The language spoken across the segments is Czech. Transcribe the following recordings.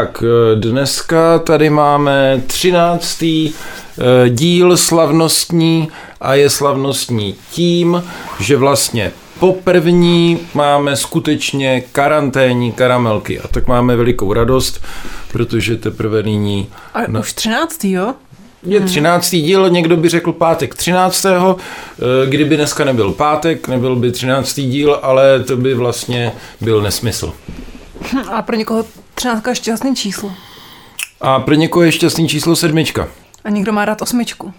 Tak, eh, dneska tady máme třináctý eh, díl slavnostní a je slavnostní tím, že vlastně poprvní máme skutečně karanténní karamelky a tak máme velikou radost, protože teprve nyní... A No. už 13. jo? Je třináctý díl, někdo by řekl pátek třináctého, eh, kdyby dneska nebyl pátek, nebyl by třináctý díl, ale to by vlastně byl nesmysl. A pro někoho 13 je šťastný číslo. A pro někoho je šťastný číslo sedmička. A někdo má rád osmičku.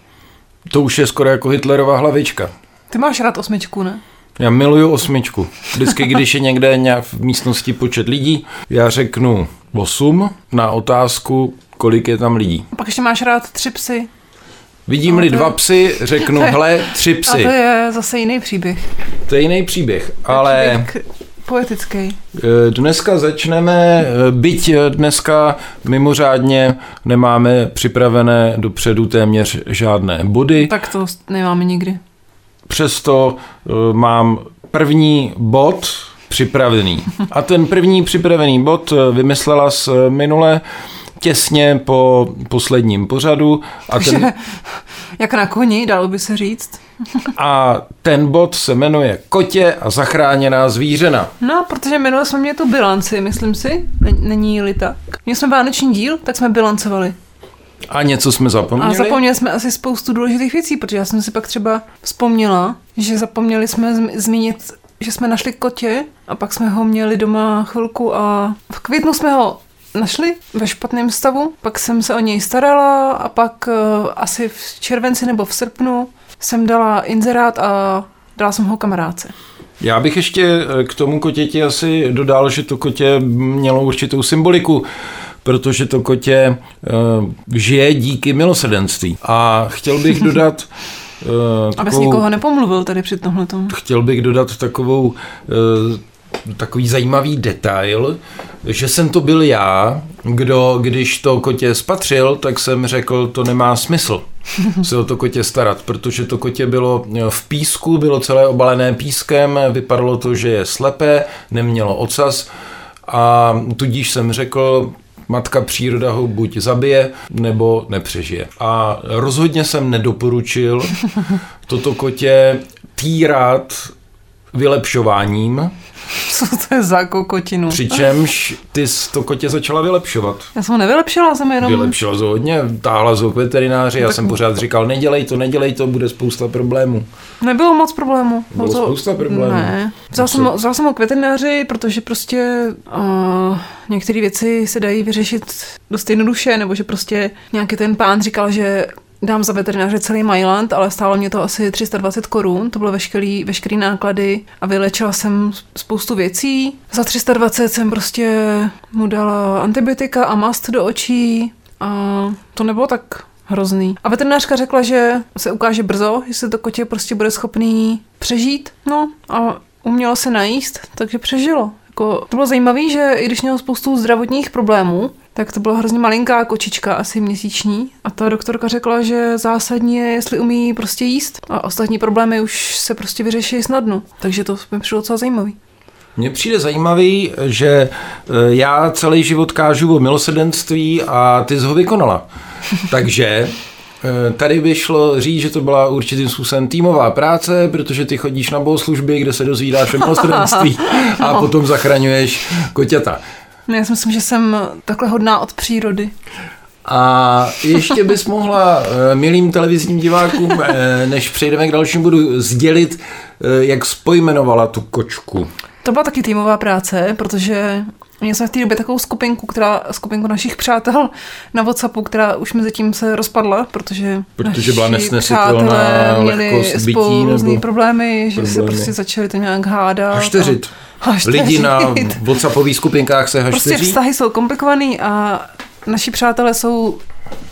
To už je skoro jako Hitlerova hlavička. Ty máš rád osmičku, ne? Já miluju osmičku. Vždycky, když je někde nějak v místnosti počet lidí, já řeknu 8 na otázku, kolik je tam lidí. A pak ještě máš rád tři psy. Vidím-li No, dva psy, řeknu, je- hle, tři A psy. to je zase jiný příběh. To je jiný příběh, ale Příběh poetický. eh, dneska začneme, eh, byť eh, dneska mimořádně nemáme připravené dopředu téměř žádné body, Tak to nemáme nikdy. přesto mám první bod připravený. A ten první připravený bod vymyslela z minule těsně po posledním pořadu a ten, jak na koni, dalo by se říct. a ten bod se jmenuje Kotě a zachráněná zvířena. No, protože minule jsme měli tu bilanci, myslím si. Nen- Není-li tak. Měli jsme vánoční díl, tak jsme bilancovali. A něco jsme zapomněli? A zapomněli jsme asi spoustu důležitých věcí, protože já jsem si pak třeba vzpomněla, že zapomněli jsme zmínit, že jsme našli kotě a pak jsme ho měli doma chvilku a v květnu jsme ho našli ve špatném stavu, pak jsem se o něj starala a pak uh, asi v červenci nebo v srpnu jsem dala inzerát a dala jsem ho kamarádce. Já bych ještě eh, k tomu kotěti asi dodal, že to kotě mělo určitou symboliku, protože to kotě uh, žije díky milosedenství. A chtěl bych dodat uh, Abys nikoho nepomluvil tady při tomhletom. chtěl bych dodat takovou eh, takový zajímavý detail, že jsem to byl já, kdo, když to kotě spatřil, tak jsem řekl, to nemá smysl se o to kotě starat, protože to kotě bylo v písku, bylo celé obalené pískem, vypadalo to, že je slepé, nemělo ocas a tudíž jsem řekl, matka příroda ho buď zabije, nebo nepřežije. A rozhodně jsem nedoporučil toto kotě týrat vylepšováním, Co to je za kokotinu? přičemž ty jsi to kotě začala vylepšovat. Já jsem ho nevylepšila, jsem jenom... Vylepšila to hodně, táhla k veterináři, já Tak- jsem pořád říkal, nedělej to, nedělej to, bude spousta problémů. Nebylo moc problémů. Bylo to... spousta problémů. Ne. Vzal jsem, vzal jsem ho k veterináři, protože prostě uh, některé věci se dají vyřešit dost jednoduše, nebo že prostě nějaký ten pán říkal, že dám za veterináře celý Mailand, ale stálo mě to asi 320 korun, to bylo veškerý, veškerý náklady a vylečila jsem spoustu věcí. Za 320 jsem prostě mu dala antibiotika a mast do očí a to nebylo tak hrozný. A veterinářka řekla, že se ukáže brzo, jestli to kotě prostě bude schopný přežít. No a umělo se najíst, takže přežilo. Jako, to bylo zajímavé, že i když měl spoustu zdravotních problémů, tak to byla hrozně malinká kočička, asi měsíční. A ta doktorka řekla, že zásadní je, jestli umí prostě jíst. A ostatní problémy už se prostě vyřeší snadno. Takže to mi přišlo docela zajímavý. Mně přijde zajímavý, že eh, já celý život kážu o milosedenství a ty jsi ho vykonala. Takže eh, tady by šlo říct, že to byla určitým způsobem týmová práce, protože ty chodíš na bohoslužby, kde se dozvídáš o milosedenství a potom zachraňuješ koťata. No, já si myslím, že jsem takhle hodná od přírody. A ještě bys mohla eh, milým televizním divákům, eh, než přejdeme k dalšímu bodu, sdělit, eh, jak spojmenovala tu kočku. To byla taky týmová práce, protože měli jsme v té době takovou skupinku, která, skupinku našich přátel na Whatsappu, která už mezi tím se rozpadla, protože, Protože byla naši nesnesitelná přátelé měli bytí spolu různý problémy, že se problémy. prostě začali to nějak hádat. Hašteřit. A. Lidi na WhatsAppových skupinkách se Prostě hašteří. vztahy jsou komplikovaný a naši přátelé jsou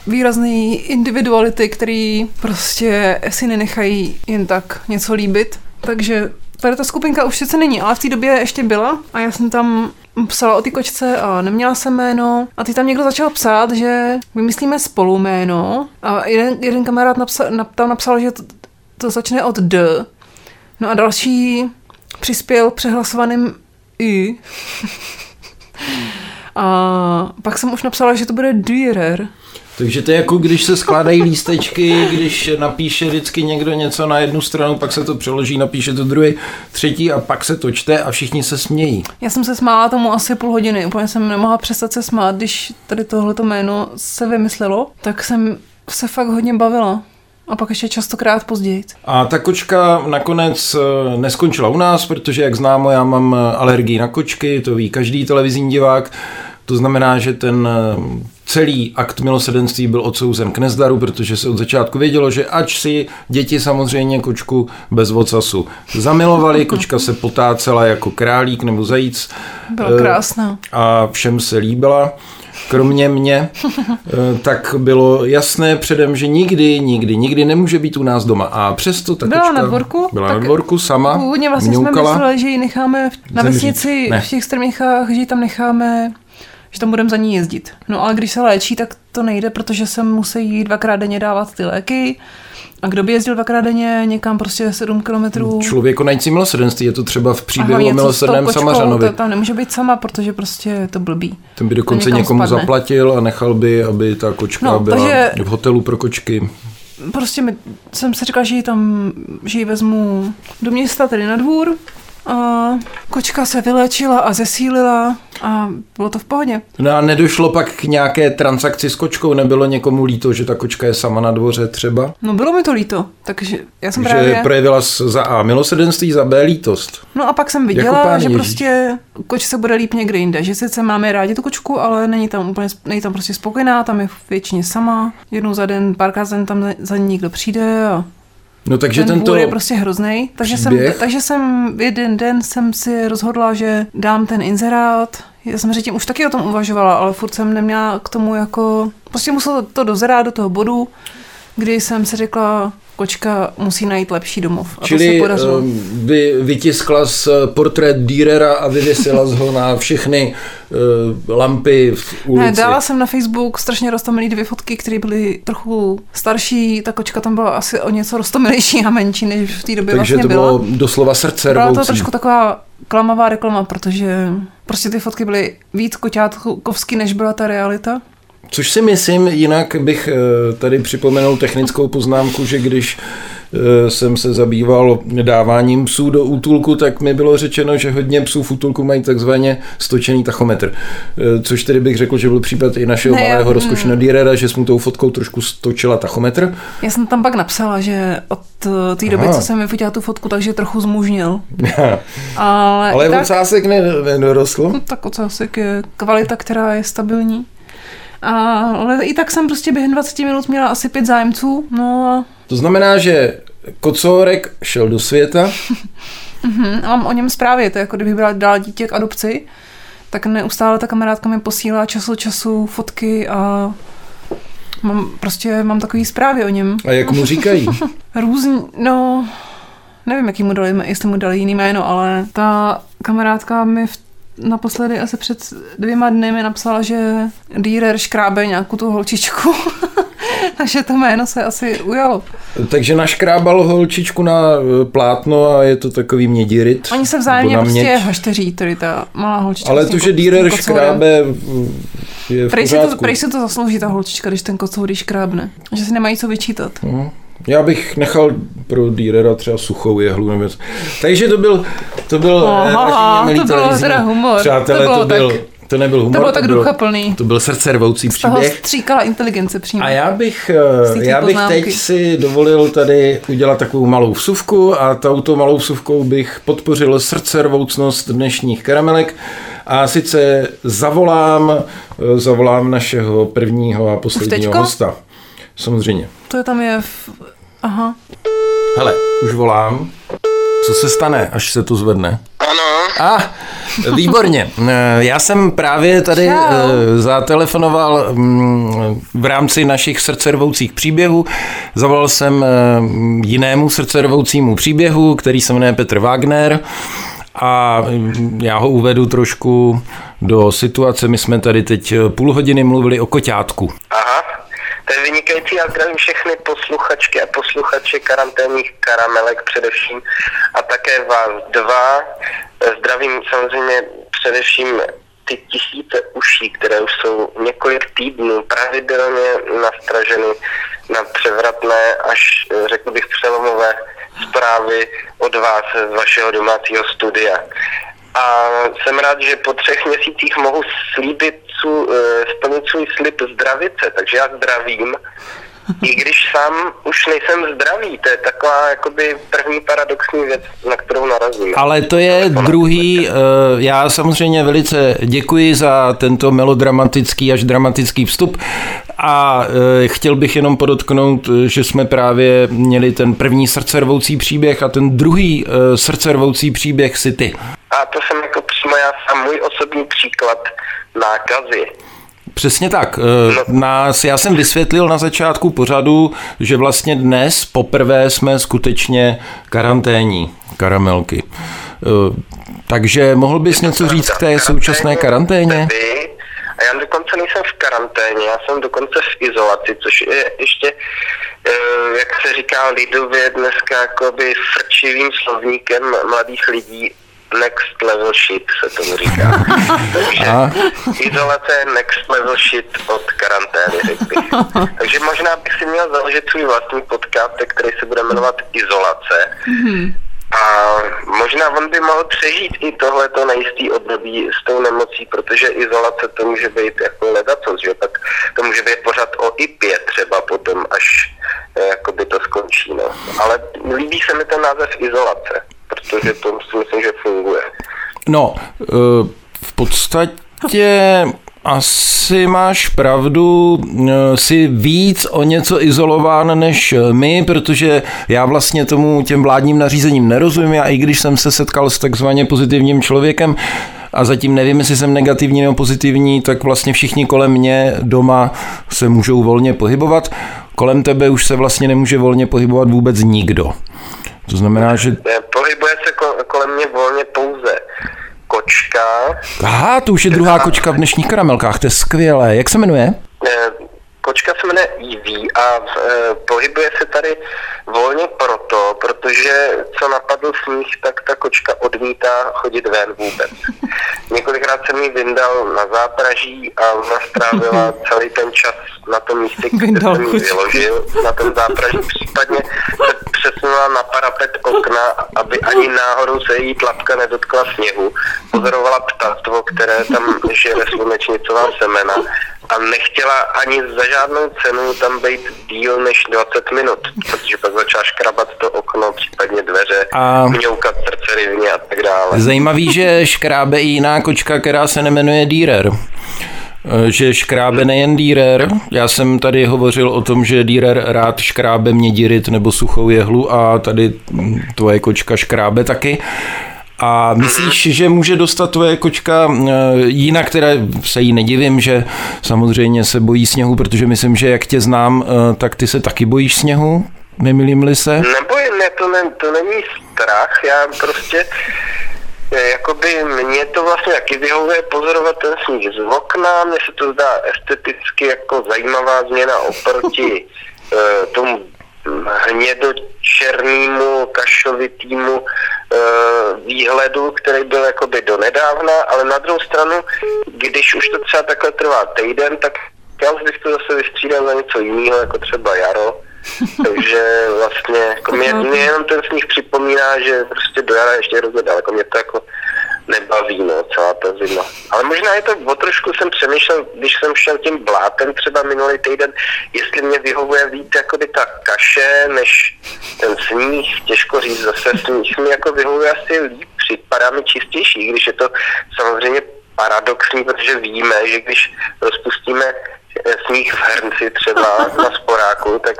výrazný individuality, který prostě si nenechají jen tak něco líbit. Takže tady ta skupinka už sice není, ale v té době ještě byla a já jsem tam psala o ty kočce a neměla jsem jméno a ty tam někdo začal psát, že vymyslíme spolu jméno a jeden, jeden kamarád napsal, nap, tam napsal, že to, to začne od D. No a další přispěl přehlasovaným I. A pak jsem už napsala, že to bude Dürer. Takže to je jako když se skládají lístečky, když napíše vždycky někdo něco na jednu stranu, pak se to přeloží, napíše to druhý, třetí a pak se to čte a všichni se smějí. Já jsem se smála tomu asi půl hodiny, úplně jsem nemohla přestat se smát, když tady tohleto jméno se vymyslelo, tak jsem se fakt hodně bavila. A pak ještě častokrát později. A ta kočka nakonec eh, neskončila u nás, protože jak známo, já mám eh, alergii na kočky, to ví každý televizní divák. To znamená, že ten eh, celý akt milosedenství byl odsouzen k nezdaru, protože se od začátku vědělo, že ač si děti samozřejmě kočku bez vocasu zamilovali, kočka se potácela jako králík nebo zajíc. Byla krásná. A všem se líbila kromě mě, tak bylo jasné předem, že nikdy, nikdy, nikdy nemůže být u nás doma. A přesto ta byla kočka na dvorku, byla na dvorku sama, Původně vlastně mňoukala. jsme mysleli, že ji necháme na vesnici Ne. v těch strmichách, že ji tam necháme, že tam budeme za ní jezdit. No ale když se léčí, tak to nejde, protože se musí dvakrát denně dávat ty léky. A kdo by jezdil dvakrát denně někam prostě 7 kilometrů? Člověk konající milosedenství, je to třeba v příběhu o milosrdném Samařanovi. To tam nemůže být sama, protože prostě je to blbý. Ten by dokonce někomu spadne. zaplatil a nechal by, aby ta kočka No, byla takže- v hotelu pro kočky. Prostě mi, jsem si říkala, že ji tam, že ji vezmu do města, tedy na dvůr. A kočka se vyléčila a zesílila a bylo to v pohodě. No a nedošlo pak k nějaké transakci s kočkou? Nebylo někomu líto, že ta kočka je sama na dvoře třeba? No bylo mi to líto, takže já jsem Že právě... projevila za A milosedenství, za B lítost. No a pak jsem Jako viděla, pán že Ježíš. prostě kočce bude líp někde jinde. Že sice máme rádi tu kočku, ale není tam úplně, není tam prostě spokojená, tam je většině sama. Jednou za den, párkrát za den tam za- za ní někdo přijde a No takže ten tento... je prostě hrozný. Takže jsem, takže jsem jeden den jsem si rozhodla, že dám ten inzerát. Já jsem předtím už taky o tom uvažovala, ale furt jsem neměla k tomu jako... Prostě muselo to dozerát do toho bodu, kdy jsem si řekla, kočka musí najít lepší domov. A to se Čili podařilo. um, by vytiskla z eh, portrét Dürera a vyvěsila z ho na všechny uh, lampy v ulici. Ne, dala jsem na Facebook strašně roztomilý dvě fotky, které byly trochu starší. Ta kočka tam byla asi o něco roztomilejší a menší, než v té době Takže vlastně to byla. bylo doslova srdce Byla to trošku taková klamavá reklama, protože prostě ty fotky byly víc koťátkovský, než byla ta realita. Což si myslím, jinak bych eh, tady připomenul technickou poznámku, že když eh, jsem se zabýval dáváním psů do útulku, tak mi bylo řečeno, že hodně psů v útulku mají takzvaně stočený tachometr. Eh, Což tedy bych řekl, že byl případ i našeho Ne, malého rozkošného mm. dírera, že jsme tou fotkou trošku stočila tachometr. Já jsem tam pak napsala, že od té doby, Aha. co jsem vyfotila tu fotku, takže trochu zmužnil. Ale, Ale tak, ocásek ne- nedorostl. no, tak ocásek je kvalita, která je stabilní. A, ale i tak jsem prostě během 20 minut měla asi pět zájemců, no a To znamená, že kocourek šel do světa, Mhm, a mám o něm zprávy, to je jako kdybych byla dala dítě k adopci, tak neustále ta kamarádka mi posílá čas od času fotky a mám, prostě mám takový zprávy o něm. a jak mu říkají? Různý, no, nevím, jaký mu dali, jestli mu dali jiný jméno, ale ta kamarádka mi v, naposledy asi před dvěma dny mi napsala, že Dýrer škrábe nějakou tu holčičku. Takže to jméno se asi ujalo. Takže naškrábal holčičku na eh, plátno a je to takový mědirit. Oni se vzájemně prostě hašteří, tedy ta malá holčička. Ale to, že kocourem. škrábe mm, je v Prej si, to, prej si to zaslouží ta holčička, když ten kocour škrábne. Že si nemají co vyčítat. No. Já bych nechal pro Dürera třeba suchou jehlu nebo. Takže to byl, to byl eh, Aha, to bylo teda humor. Přátelé, To to, bylo byl, tak- to nebyl humor, To bylo tak bylo, duchaplný. to byl srdcervoucí Z toho příběh. stříkala inteligence přímo. A já bych, eh, já bych poznámky. teď si dovolil tady udělat takovou malou vsuvku a touto malou vsuvkou bych podpořil srdcervoucnost dnešních karamelek a sice zavolám, eh, zavolám našeho prvního a posledního hosta. Samozřejmě. To je tam je v... Aha. Hele, už volám. Co se stane, až se to zvedne? Ano, A, ah, výborně. Eh, Já jsem právě tady Čau. eh, zatelefonoval mm, v rámci našich srdcervoucích příběhů. Zavolal jsem eh, jinému srdcervoucímu příběhu, který se jmenuje Petr Wagner a mm, já ho uvedu trošku do situace. My jsme tady teď půl hodiny mluvili o koťátku. aha. To je vynikající. Já zdravím všechny posluchačky a posluchače karanténních karamelek především a také vás dva. Zdravím samozřejmě především ty tisíce uší, které už jsou několik týdnů pravidelně nastraženy na převratné až, řekl bych, přelomové zprávy od vás z vašeho domácího studia. A jsem rád, že po třech měsících mohu slíbit, splnit svůj slib zdravice, takže já zdravím. I když sám už nejsem zdravý, to je taková jakoby první paradoxní věc, na kterou narazím. Ale to je druhý, eh, já samozřejmě velice děkuji za tento melodramatický až dramatický vstup a eh, chtěl bych jenom podotknout, že jsme právě měli ten první srdcervoucí příběh a ten druhý eh, srdcervoucí příběh si ty. A to jsem jako přímo já sám můj osobní příklad nákazy. Přesně tak. Eh, nás, já jsem vysvětlil na začátku pořadu, že vlastně dnes poprvé jsme skutečně karanténní karamelky. Takže mohl bys něco říct k té současné karanténě? A já dokonce nejsem v karanténě, já jsem dokonce v izolaci, což je ještě, eh, jak se říká lidově dneska, jakoby frčivým slovníkem mladých lidí next level shit se tomu říká. Takže izolace je next level shit od karantény, řekl bych. Takže možná bych si měl založit svůj vlastní podcast, který se bude jmenovat Izolace. Mm-hmm. A možná on by mohl přežít i tohleto nejistý období s tou nemocí, protože izolace to může být jako ledacos, že tak to může být pořád o IPě třeba potom, až eh, jakoby to skončí. No. Ale líbí se mi ten název izolace protože to si myslím, že funguje. No, eh, v podstatě asi máš pravdu, eh, si víc o něco izolován než my, protože já vlastně tomu těm vládním nařízením nerozumím. Já i když jsem se setkal s takzvaně pozitivním člověkem, a zatím nevím, jestli jsem negativní nebo pozitivní, tak vlastně všichni kolem mě doma se můžou volně pohybovat. Kolem tebe už se vlastně nemůže volně pohybovat vůbec nikdo. To znamená, že... Pohybuje se kolem mě volně pouze kočka. Aha, to už je druhá kočka v dnešních karamelkách, to je skvělé. Jak se jmenuje? Kočka se jmenuje Evie a e, pohybuje se tady volně proto, protože co napadl sníh, tak ta kočka odmítá chodit ven vůbec. Několikrát jsem ji vyndal na zápraží a ona strávila celý ten čas na tom místě, kde jsem ji vyložil, na tom zápraží. Případně se přesunula na parapet okna, aby ani náhodou se její tlapka nedotkla sněhu. Pozorovala ptactvo, které tam žere slunečnicová semena a nechtěla ani za žádnou cenu tam být díl než 20 minut, protože pak začala škrabat to okno, případně dveře, a... mňoukat srdce rivně a tak dále. Zajímavý, že škrábe i jiná kočka, která se nemenuje Dýrer že škrábe nejen Dýrer. Já jsem tady hovořil o tom, že Dýrer rád škrábe mědirit nebo suchou jehlu a tady tvoje kočka škrábe taky. A myslíš, že může dostat tvoje kočka eh, jinak, které se jí nedivím, že samozřejmě se bojí sněhu, protože myslím, že jak tě znám, eh, tak ty se taky bojíš sněhu? Nemilím-li se? Nebojím, ne, to, ne, to není strach, já prostě eh, jakoby mě to vlastně taky vyhovuje pozorovat ten sníh z okna, mně se to zdá esteticky jako zajímavá změna oproti tomu hnědo-černému, kašovitýmu e, výhledu, který byl jakoby donedávna, ale na druhou stranu, když už to třeba takhle trvá týden, tak já už bych to zase vystřídal na něco jiného, jako třeba jaro. Takže vlastně jako mě, mě jenom ten sníh připomíná, že prostě do jara ještě hrozně daleko. Mě to jako nebaví, no, celá ta zima. Ale možná je to, o trošku jsem přemýšlel, když jsem šel tím blátem třeba minulý týden, jestli mě vyhovuje víc jakoby ta kaše, než ten sníh, těžko říct, zase sníh mi jako vyhovuje asi líp, připadá mi čistější, když je to samozřejmě paradoxní, protože víme, že když rozpustíme sníh v hrnci třeba na sporáku, tak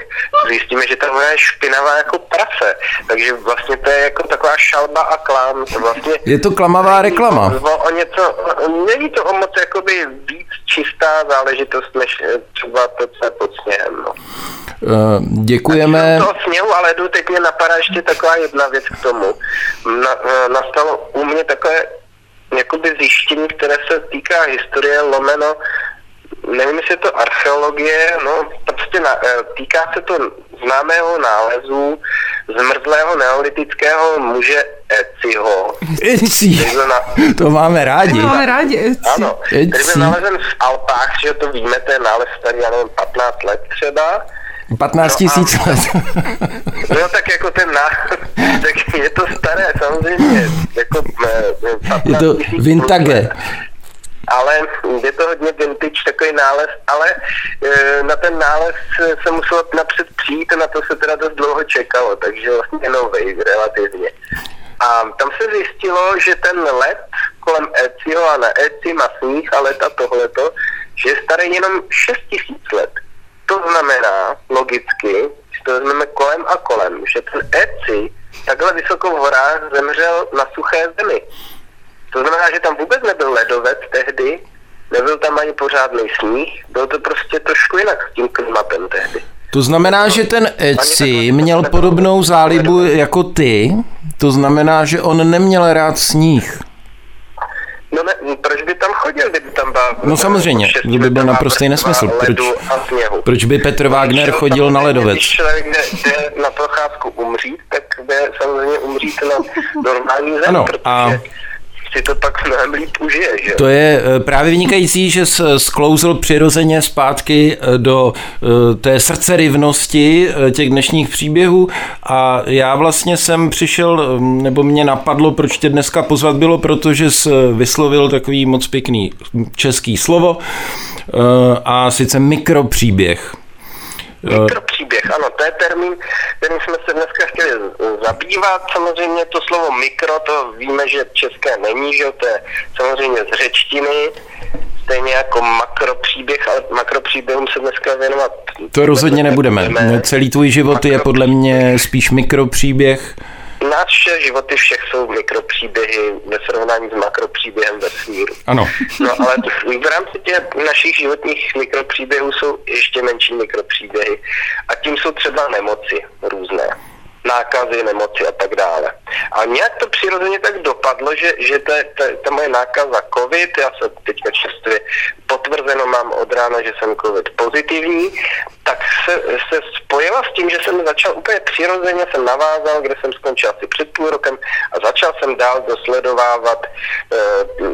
zjistíme, že ta voda je špinavá jako prase. Takže vlastně to je jako taková šalba a klam. Vlastně je to klamavá reklama. O, o něco, není to o moc jakoby víc čistá záležitost, než třeba to, co je pod sněhem. No. Uh, děkujeme. To sněhu a ledu teď mě napadá ještě taková jedna věc k tomu. Na, eh, nastalo u mě takové jakoby zjištění, které se týká historie lomeno nevím, jestli je to archeologie, no prostě na, eh, týká se to známého nálezu zmrzlého neolitického muže Eciho. Eci. na, To máme rádi. To máme rádi. ano, který byl Eci. nalezen v Alpách, že to víme, to je nález starý, já nevím, 15 let třeba. 15 tisíc No let. No tak jako ten ná... tak je to staré samozřejmě, jako eh, 15 Je to vintage. Let. Ale je to hodně vintage takový nález, ale e, na ten nález se muselo napřed přijít a na to se teda dost dlouho čekalo, takže vlastně novej relativně. A tam se zjistilo, že ten led kolem Eciho a na Eci má sníh a leta tohleto, že je starý jenom 6 tisíc let. To znamená logicky, že to vezmeme kolem a kolem, že ten Eci takhle vysoko v horách zemřel na suché zemi. To znamená, že tam vůbec nebyl ledovec tehdy, nebyl tam ani pořádný sníh, bylo to prostě trošku jinak s tím klimatem tehdy. To znamená, že ten Eci měl podobnou zálibu jako ty, to znamená, že on neměl rád sníh. No ne, proč by tam chodil, kdyby tam byl... No samozřejmě, to by byl naprostý nesmysl. Proč-. Proč by Petr Wagner chodil na ledovec? Když člověk jde, jde na procházku umřít, tak jde samozřejmě umřít na normální zem, Ano, protože a- si to pak mnohem líp užije, že? To je eh, právě vynikající, že se sklouzl přirozeně zpátky eh, do eh, té srdcerivnosti eh, těch dnešních příběhů a já vlastně jsem přišel, eh, nebo mě napadlo, proč tě dneska pozvat bylo, protože jsi vyslovil takový moc pěkný český slovo eh, a sice mikropříběh. Mikropříběh, ano, to je termín, kterým jsme se dneska chtěli zabývat. Samozřejmě to slovo mikro, to víme, že české není, že jo, to je samozřejmě z řečtiny, stejně jako makropříběh, ale makropříběhům se dneska věnovat To rozhodně nebudeme. Celý tvůj život je podle mě spíš mikropříběh. Naše životy všech jsou mikropříběhy ve srovnání s makropříběhem vesmíru. Ano. No ale v rámci těch našich životních mikropříběhů jsou ještě menší mikropříběhy. A tím jsou třeba nemoci různé. Nákazy, nemoci a tak dále. A nějak to přirozeně tak dopadlo, že, že ta, ta, ta moje nákaza COVID, já se teďka čerstvě potvrzeno mám od rána, že jsem COVID pozitivní, tak se, se spojila s tím, že jsem začal úplně přirozeně, jsem navázal, kde jsem skončil asi před půl rokem a začal jsem dál dosledovávat e,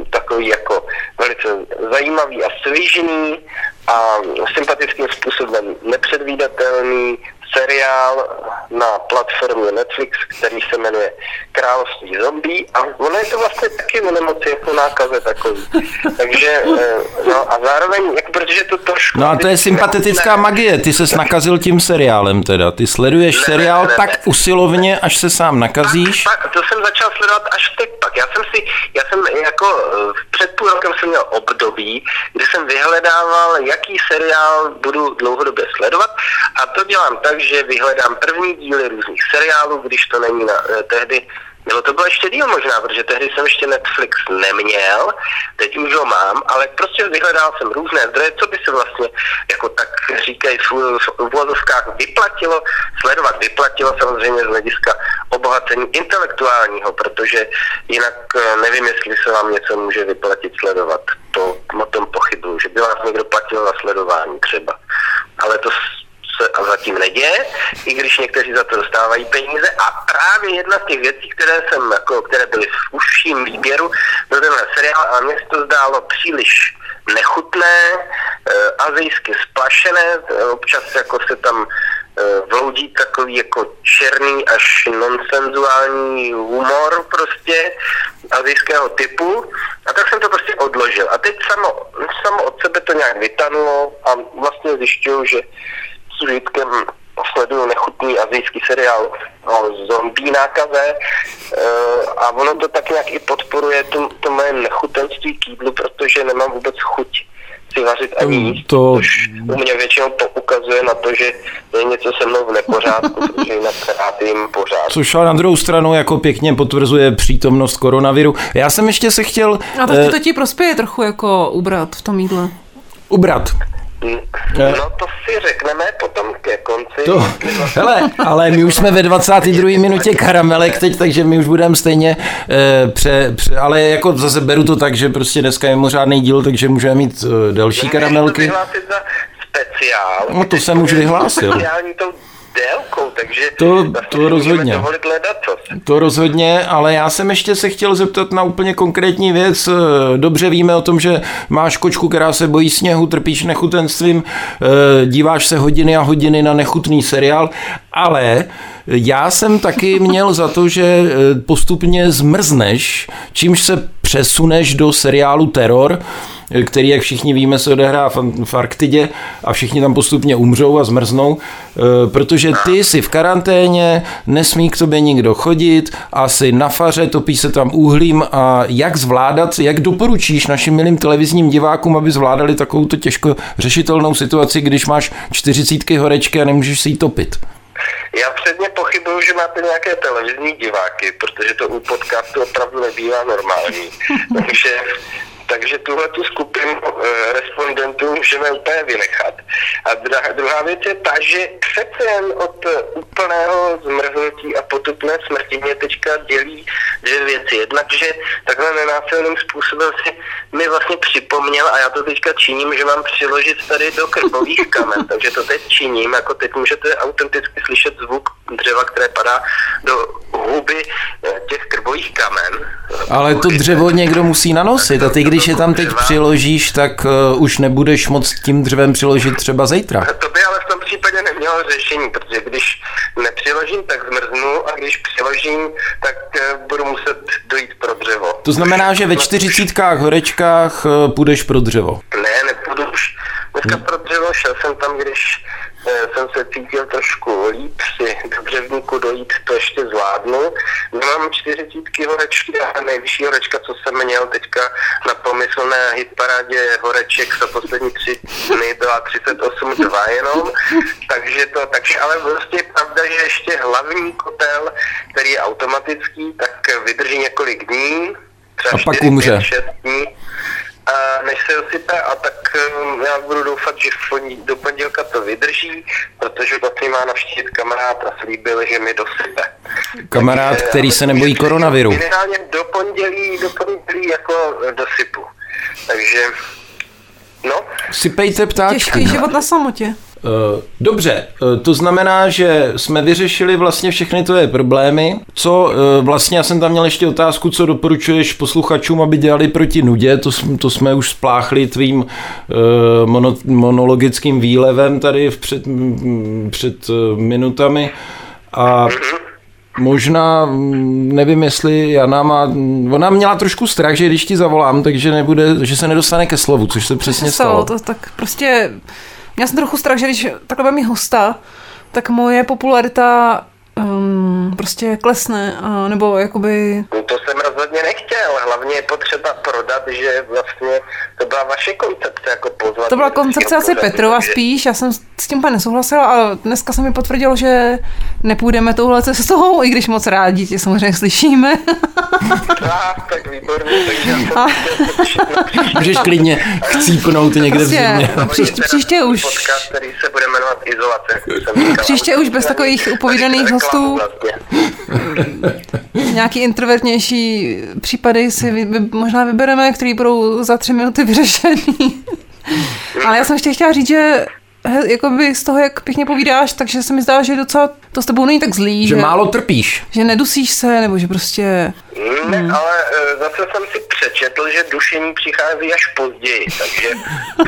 takový jako velice zajímavý a svižný a sympatickým způsobem nepředvídatelný seriál na platformě Netflix, který se jmenuje Království zombí a ono je to vlastně taky o nemoci jako nákaze takový. Takže, eh, no a zároveň, jak, protože to trošku... No a to je sympatetická magie. Ty se nakazil tím seriálem teda. Ty sleduješ Ne, seriál ne, ne. tak usilovně, až se sám nakazíš. Tak, tak, to jsem začal sledovat až teď pak. Já jsem si, já jsem jako eh, před půl rokem jsem měl období, kdy jsem vyhledával, jaký seriál budu dlouhodobě sledovat a to dělám tak, že vyhledám první díly různých seriálů, když to není na, eh, tehdy nebo to bylo ještě díl možná, protože tehdy jsem ještě Netflix neměl, teď už ho mám, ale prostě vyhledal jsem různé zdroje, co by se vlastně, jako tak říkají v, uvozovkách, vyplatilo sledovat. Vyplatilo samozřejmě z hlediska obohacení intelektuálního, protože jinak eh, nevím, jestli se vám něco může vyplatit sledovat. To o tom pochybuju, že by vás někdo platil za sledování třeba. Ale to se a zatím neděje, i když někteří za to dostávají peníze. A právě jedna z těch věcí, které jsem, jako, které byly v užším výběru, byl tenhle seriál a mně se to zdálo příliš nechutné, e, azijsky splašené, občas jako se tam e, vloudí takový jako černý až nonsenzuální humor prostě azijského typu a tak jsem to prostě odložil. A teď samo, samo od sebe to nějak vytanulo a vlastně zjišťuju, že s užitkem sleduju nechutný azijský seriál o zombie nákaze e, a ono to tak nějak i podporuje to, to moje nechutenství k jídlu, protože nemám vůbec chuť si vařit ani jíst, to- což u mě většinou ukazuje na to, že je něco se mnou v nepořádku, protože jinak rád jim pořád. Což ale na druhou stranu jako pěkně potvrzuje přítomnost koronaviru. Já jsem ještě se chtěl A to, eh, to ti prospěje trochu jako ubrat v tom jídle. ubrat. No to si řekneme potom ke konci. To, hele, ale my už jsme ve 22. minutě karamelek teď, takže my už budeme stejně eh, pře, pře, ale jako zase beru to tak, že prostě dneska je mimořádný díl, takže můžeme mít eh, další karamelky. speciál. No, to jsem už vyhlásil. Speciální tou délkou, takže To- vlastně to rozhodně. dovolit hledat co. To rozhodně, ale já jsem ještě se chtěl zeptat na úplně konkrétní věc. Dobře víme o tom, že máš kočku, která se bojí sněhu, trpíš nechutenstvím, eh, díváš se hodiny a hodiny na nechutný seriál, ale já jsem taky měl za to, že eh, postupně zmrzneš, čímž se přesuneš do seriálu Terror, eh, který, jak všichni víme, se odehrá v Arktidě a všichni tam postupně umřou a zmrznou, eh, protože ty si v karanténě, nesmí k tobě nikdo chodit, asi na faře, topí se tam uhlím a jak zvládat, jak doporučíš našim milým televizním divákům, aby zvládali takovou těžko řešitelnou situaci, když máš čtyřicítky horečky a nemůžeš si ji topit? Já předně pochybuju, že máte nějaké televizní diváky, protože to u podcastu opravdu nebývá normální. Takže takže tuhle tu skupinu e, respondentů můžeme úplně vynechat. A druhá, věc je ta, že přece jen od úplného zmrznutí a potupné smrti mě teďka dělí dvě věci. Jednak, že takhle nenásilným způsobem si mi vlastně připomněl, a já to teďka činím, že mám přiložit tady do krbových kamen, takže to teď činím, jako teď můžete autenticky slyšet zvuk dřeva, které padá do huby eh, těch krbových kamen. Ale to dřevo někdo musí nanosit a ty, když je tam teď přiložíš, tak uh, už nebudeš moc tím dřevem přiložit třeba zítra. To by ale v tom případě nemělo řešení, protože když nepřiložím, tak zmrznu a když přiložím, tak uh, budu muset dojít pro dřevo. To znamená, že ve čtyřicítkách horečkách půjdeš pro dřevo. Ne, nepůjdu už dneska pro dřevo, šel jsem tam, když Eh, jsem se cítil trošku líp, si do břevníku dojít to ještě zvládnu. Mám čtyřicítky horečky a nejvyšší horečka, co jsem měl teďka na pomyslné hitparádě horeček za poslední tři dny byla 38,2 jenom, takže to, takže ale vlastně je pravda, že ještě hlavní kotel, který je automatický, tak vydrží několik dní, třeba a 4, pak umře. 5, 6 dní než se osype a tak um, já budu doufat, že do pondělka to vydrží, protože vlastně má navštívit kamarád a slíbil, že mi dosype. Kamarád, Takže, který se nebojí koronaviru. Minimálně do pondělí, do pondělí jako dosypu. Takže, no. Sypejte ptáčky. Těžký život na samotě. Eh, dobře, eh, to znamená, že jsme vyřešili vlastně všechny tvoje problémy. Co eh, vlastně, já jsem tam měl ještě otázku, co doporučuješ posluchačům, aby dělali proti nudě, to, to jsme už spláchli tvým mono, monologickým výlevem tady v před, před minutami. A Možná, nevím, jestli Jana má, ona měla trošku strach, že když ti zavolám, takže nebude, že se nedostane ke slovu, což se přesně stalo. To, tak prostě Měla jsem trochu strach, že když takhle mi hosta, tak moje popularita um, prostě klesne, a, nebo jakoby... No to jsem rozhodně nechtěl, hlavně je potřeba prodat, že vlastně to byla vaše koncepce, jako pozvat... To byla koncepce asi Petrova spíš, já jsem s tím úplně nesouhlasila, ale dneska se mi potvrdilo, že nepůjdeme touhle cestou, i když moc rádi tě samozřejmě slyšíme. ah, tak výborně, takže já Můžeš klidně chcípnout někde prostě, v zimě. Příště, příště už... Podcast, který se bude jmenovat Izolace. Příště už bez takových upovídaných hostů. Vlastně. Nějaký introvertnější případy si vy, vy, možná vybereme, který budou za tři minuty vyřešený. Ale já jsem ještě chtěla říct, že jakoby z toho, jak pěkně povídáš, takže se mi zdá, že docela to s tebou není tak zlý. Že, že málo trpíš. Že nedusíš se, nebo že prostě... Ne, hmm. ale e, zase jsem si přečetl, že dušení přichází až později, takže...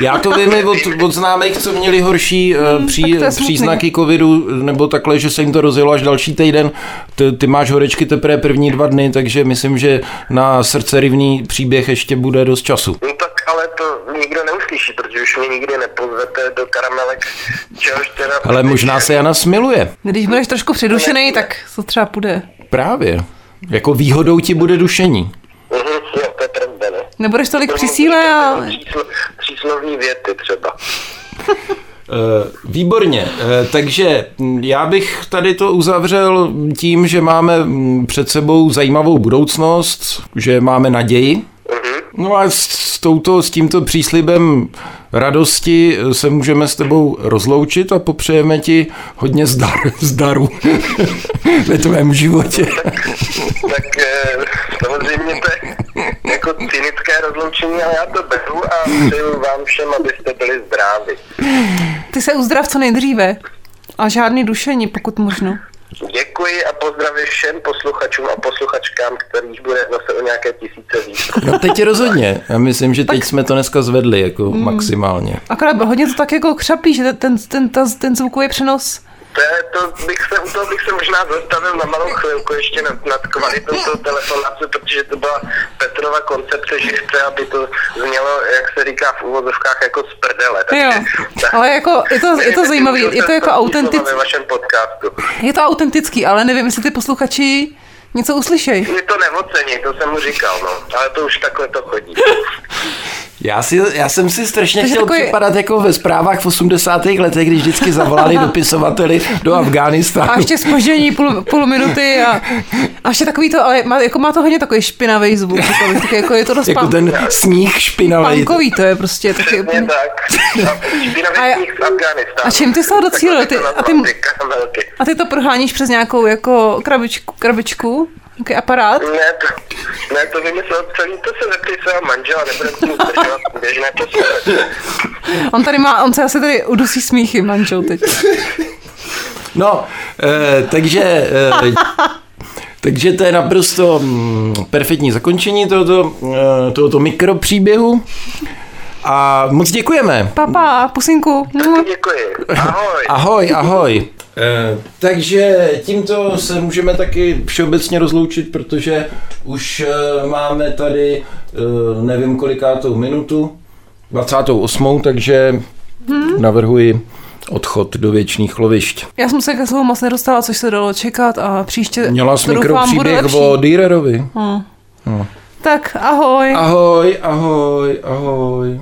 Já to vím od, od známých, co měli horší uh, pří, příznaky covidu, nebo takhle, že se jim to rozjelo až další týden. Ty, ty máš horečky teprve první dva dny, takže myslím, že na srdce rivný příběh ještě bude dost času. No neuslyší, protože už mě nikdy nepozvete do karamelek, čehož teda... Ale možná se Jana smiluje. Když budeš trošku přidušený, tak to třeba půjde. Právě. Jako výhodou ti bude dušení. Mhm, jo, to je pravda, ne? Nebudeš tolik při síle a... Příslovní věty třeba. Eh, výborně, eh, takže já bych tady to uzavřel tím, že máme mm, před sebou zajímavou budoucnost, že máme naději, No a s, touto, s tímto příslibem radosti se můžeme s tebou rozloučit a popřejeme ti hodně zdar, zdaru ve tvém životě. tak eh, samozřejmě to je jako cynické rozloučení, ale já to beru a přeju vám všem, abyste byli zdraví. Ty se uzdrav co nejdříve a žádný dušení, pokud možno. Děkuji a pozdravím všem posluchačům a posluchačkám, kterých bude zase o nějaké tisíce víc. No teď rozhodně. Já myslím, že teď jsme to dneska zvedli jako maximálně. Akorát hodně to tak jako křapí, že ten, ten, ten, ten zvukový přenos To, je, to bych se, u toho bych se možná zastavil na malou chvilku ještě nad, nad kvalitou toho telefonátu, protože to byla Petrova koncepce, že chce, aby to znělo, jak se říká v úvozovkách, jako z prdele. Jo, ale jako je to, je to zajímavý, je to jako autentický, je to autentický, ale nevím, jestli ty posluchači něco uslyšej. Mě to neocení, to jsem mu říkal, no. Ale to už takhle to chodí. Já, si, já jsem si strašně Takže chtěl takový- připadat jako ve zprávách v 80. letech, když vždycky zavolali dopisovateli do Afghánistánu. A ještě spoždění půl, půl minuty a, a ještě takový to, ale má, jako má to hodně takový špinavý zvuk, jako, tak jako je to dost jako pan, ten sníh špinavý. punkový, to je prostě taky Přesně úplně. tak. A já- Špinavý sníh z Afganistánu. a čím ty jsi toho docílil? Ty- Takhle a ty-. A ty to proháníš přes nějakou jako krabičku, krabičku nějaký aparát? Ne, to, ne, to vymyslel celý, to se zeptej svého manžela, nebude tomu zdržovat běžné posluchače. On tady má, on se asi tady udusí smíchy, manžel teď. No, eh, takže, eh, takže to je naprosto mm, perfektní zakončení tohoto, eh, tohoto mikropříběhu. A moc děkujeme. Papa, pusinku. Děkuji. Ahoj. Ahoj, ahoj. Eh, takže tímto se můžeme taky všeobecně rozloučit, protože už eh, máme tady eh, nevím kolikátou minutu, 28. takže navrhuji odchod do věčných lovišť. Já jsem se ke slovu moc nedostala, což se dalo čekat a příště Měla jsi mikropříběh o Dýrerovi. Hm. Tak ahoj. Ahoj, ahoj, ahoj.